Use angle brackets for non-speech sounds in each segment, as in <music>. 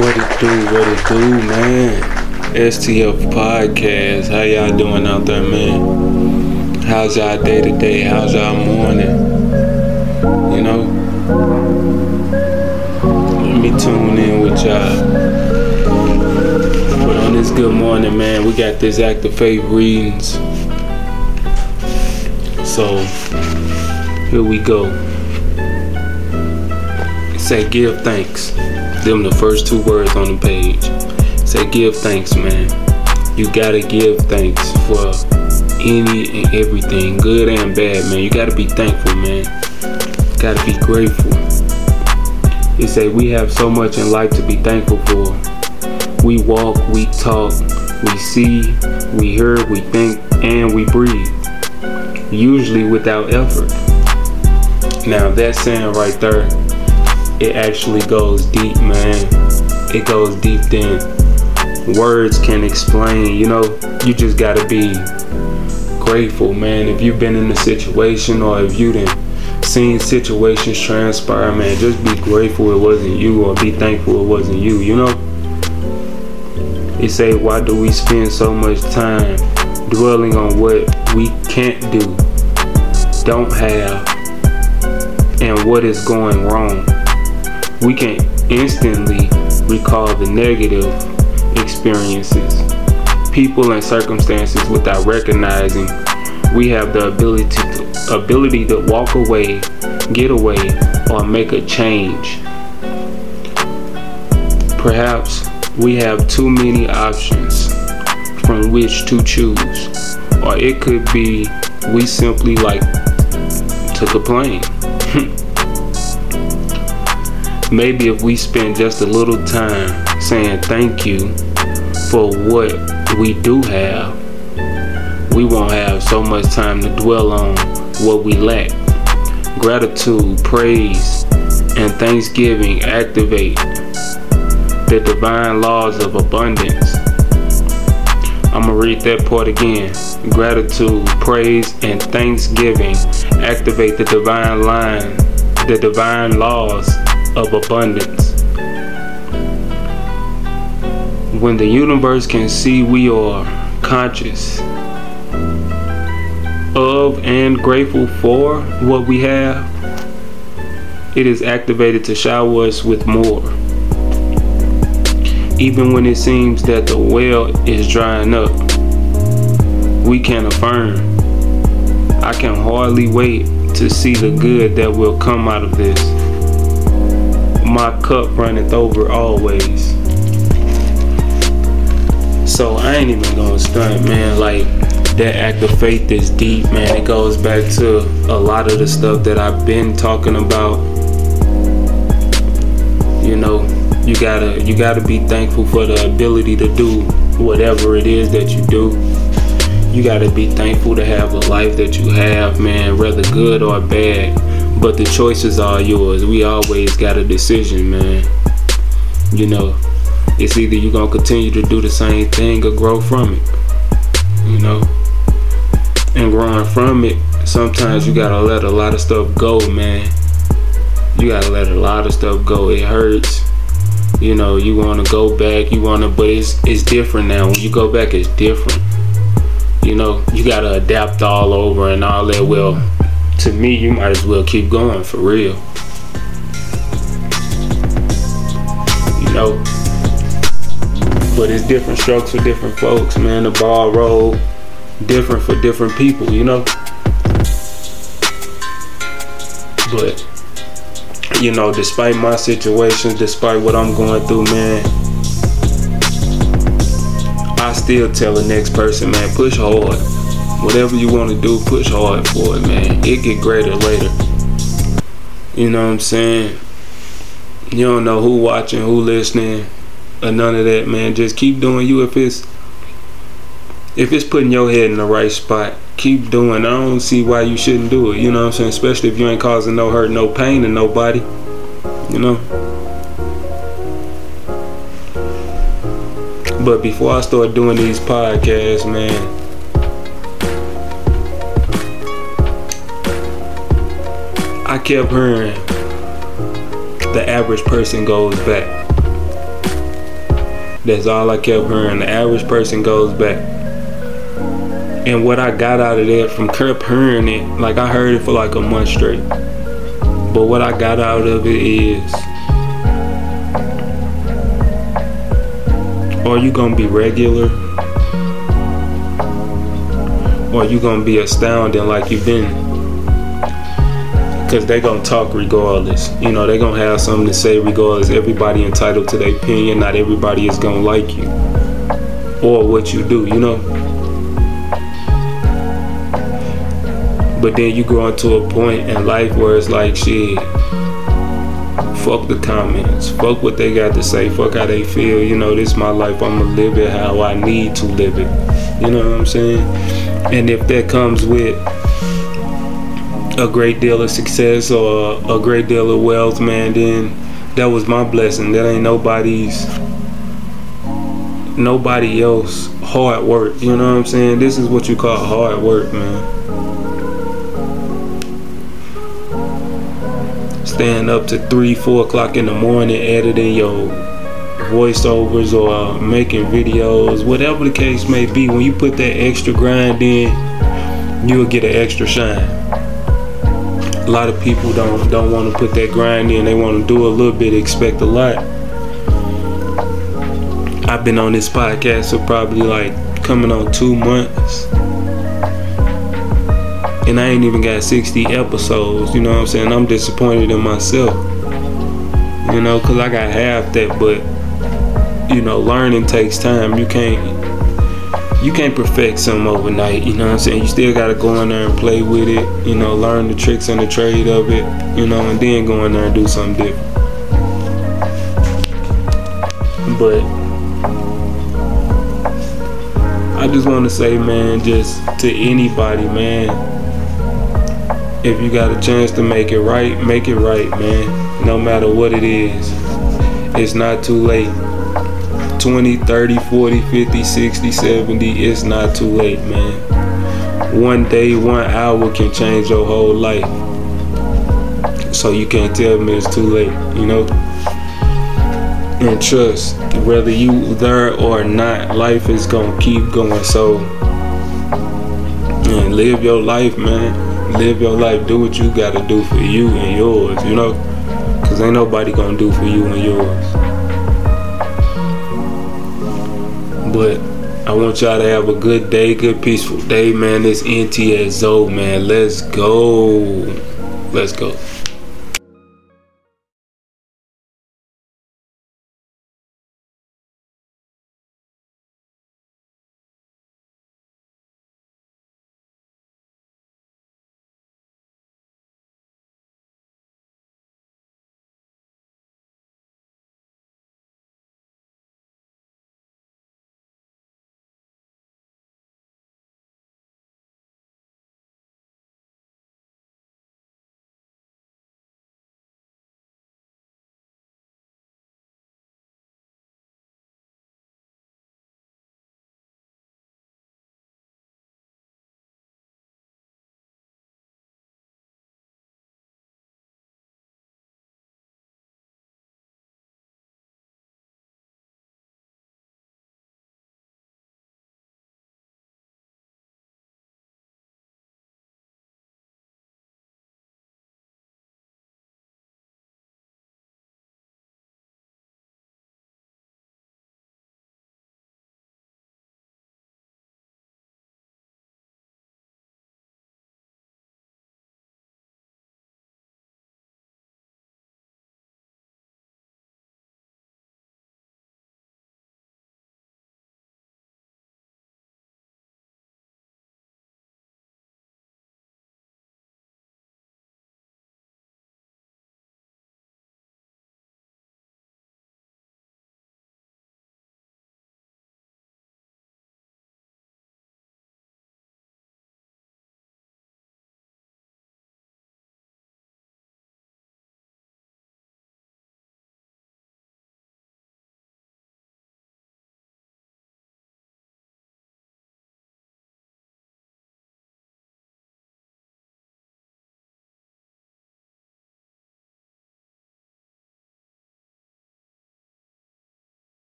What it do, what it do, man? STF Podcast. How y'all doing out there, man? How's y'all day to day? How's y'all morning? You know? Let me tune in with y'all. But on this good morning, man, we got this act of faith readings. So, here we go. Say give thanks. Them the first two words on the page. Say give thanks, man. You gotta give thanks for any and everything, good and bad, man. You gotta be thankful, man. You Gotta be grateful. It say we have so much in life to be thankful for. We walk, we talk, we see, we hear, we think, and we breathe. Usually without effort. Now that saying right there it actually goes deep, man. It goes deep than words can explain. You know, you just gotta be grateful, man. If you've been in a situation or if you didn't seen situations transpire, man, just be grateful it wasn't you or be thankful it wasn't you, you know? It say, why do we spend so much time dwelling on what we can't do, don't have, and what is going wrong? We can instantly recall the negative experiences, people, and circumstances without recognizing we have the ability to, ability to walk away, get away, or make a change. Perhaps we have too many options from which to choose, or it could be we simply like to complain. <laughs> Maybe if we spend just a little time saying thank you for what we do have, we won't have so much time to dwell on what we lack. Gratitude, praise, and thanksgiving activate the divine laws of abundance. I'm gonna read that part again. Gratitude, praise, and thanksgiving activate the divine line, the divine laws of abundance. When the universe can see we are conscious of and grateful for what we have, it is activated to shower us with more. Even when it seems that the well is drying up, we can affirm, I can hardly wait to see the good that will come out of this my cup runneth over always. So I ain't even gonna stunt, man. Like that act of faith is deep, man. It goes back to a lot of the stuff that I've been talking about. You know, you gotta you gotta be thankful for the ability to do whatever it is that you do. You gotta be thankful to have the life that you have, man, whether good or bad but the choices are yours. We always got a decision, man. You know, it's either you're gonna continue to do the same thing or grow from it. You know, and growing from it, sometimes you gotta let a lot of stuff go, man. You gotta let a lot of stuff go. It hurts. You know, you wanna go back, you wanna, but it's it's different now. When you go back, it's different. You know, you gotta adapt all over and all that. Well, to me, you might as well keep going for real. You know? But it's different strokes for different folks, man. The ball roll different for different people, you know? But, you know, despite my situation, despite what I'm going through, man, I still tell the next person, man, push hard whatever you want to do, push hard for it, man. It get greater later. You know what I'm saying? You don't know who watching, who listening, or none of that, man. Just keep doing you if it's if it's putting your head in the right spot. Keep doing. I don't see why you shouldn't do it. You know what I'm saying? Especially if you ain't causing no hurt, no pain to nobody. You know. But before I start doing these podcasts, man, I kept hearing the average person goes back. That's all I kept hearing. The average person goes back. And what I got out of that from kept hearing it, like I heard it for like a month straight. But what I got out of it is are you gonna be regular? Or are you gonna be astounding like you've been? Cause they're gonna talk regardless. You know, they're gonna have something to say regardless. Everybody entitled to their opinion. Not everybody is gonna like you. Or what you do, you know? But then you grow into a point in life where it's like shit. Fuck the comments. Fuck what they got to say. Fuck how they feel. You know, this is my life. I'ma live it how I need to live it. You know what I'm saying? And if that comes with a great deal of success or a great deal of wealth, man, then that was my blessing. That ain't nobody's nobody else hard work. You know what I'm saying? This is what you call hard work, man. Staying up to three, four o'clock in the morning editing your voiceovers or uh, making videos, whatever the case may be, when you put that extra grind in, you'll get an extra shine. A lot of people don't don't want to put that grind in. They want to do a little bit, expect a lot. I've been on this podcast for probably like coming on two months. And I ain't even got 60 episodes, you know what I'm saying? I'm disappointed in myself. You know, cause I got half that, but you know, learning takes time. You can't you can't perfect something overnight, you know what I'm saying? You still gotta go in there and play with it, you know, learn the tricks and the trade of it, you know, and then go in there and do something different. But I just wanna say, man, just to anybody, man, if you got a chance to make it right, make it right, man. No matter what it is. It's not too late. 20, 30, 40, 50, 60, 70, it's not too late, man. One day, one hour can change your whole life. So you can't tell me it's too late, you know? And trust, whether you there or not, life is gonna keep going. So, man, live your life, man live your life, do what you gotta do for you and yours, you know? Cause ain't nobody gonna do for you and yours. But I want y'all to have a good day, good peaceful day, man. This NTSO, man. Let's go. Let's go.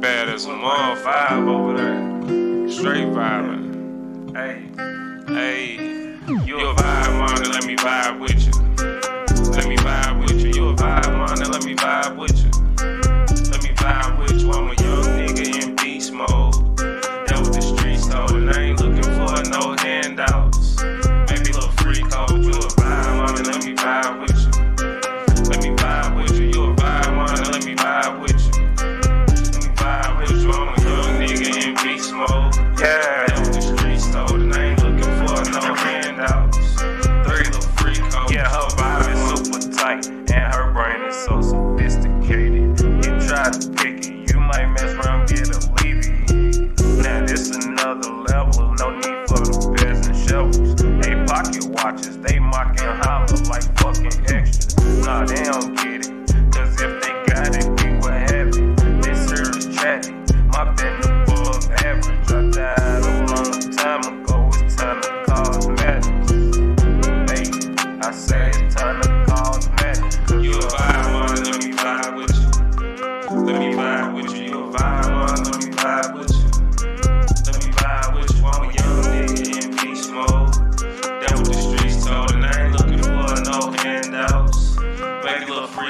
bad as a mom vibe over there. Straight vibing. Hey, hey, you a vibe monitor, let me vibe with you. Yeah.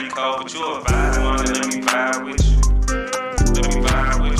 memory code, but you a vibe one let me vibe with you. Let me vibe with you.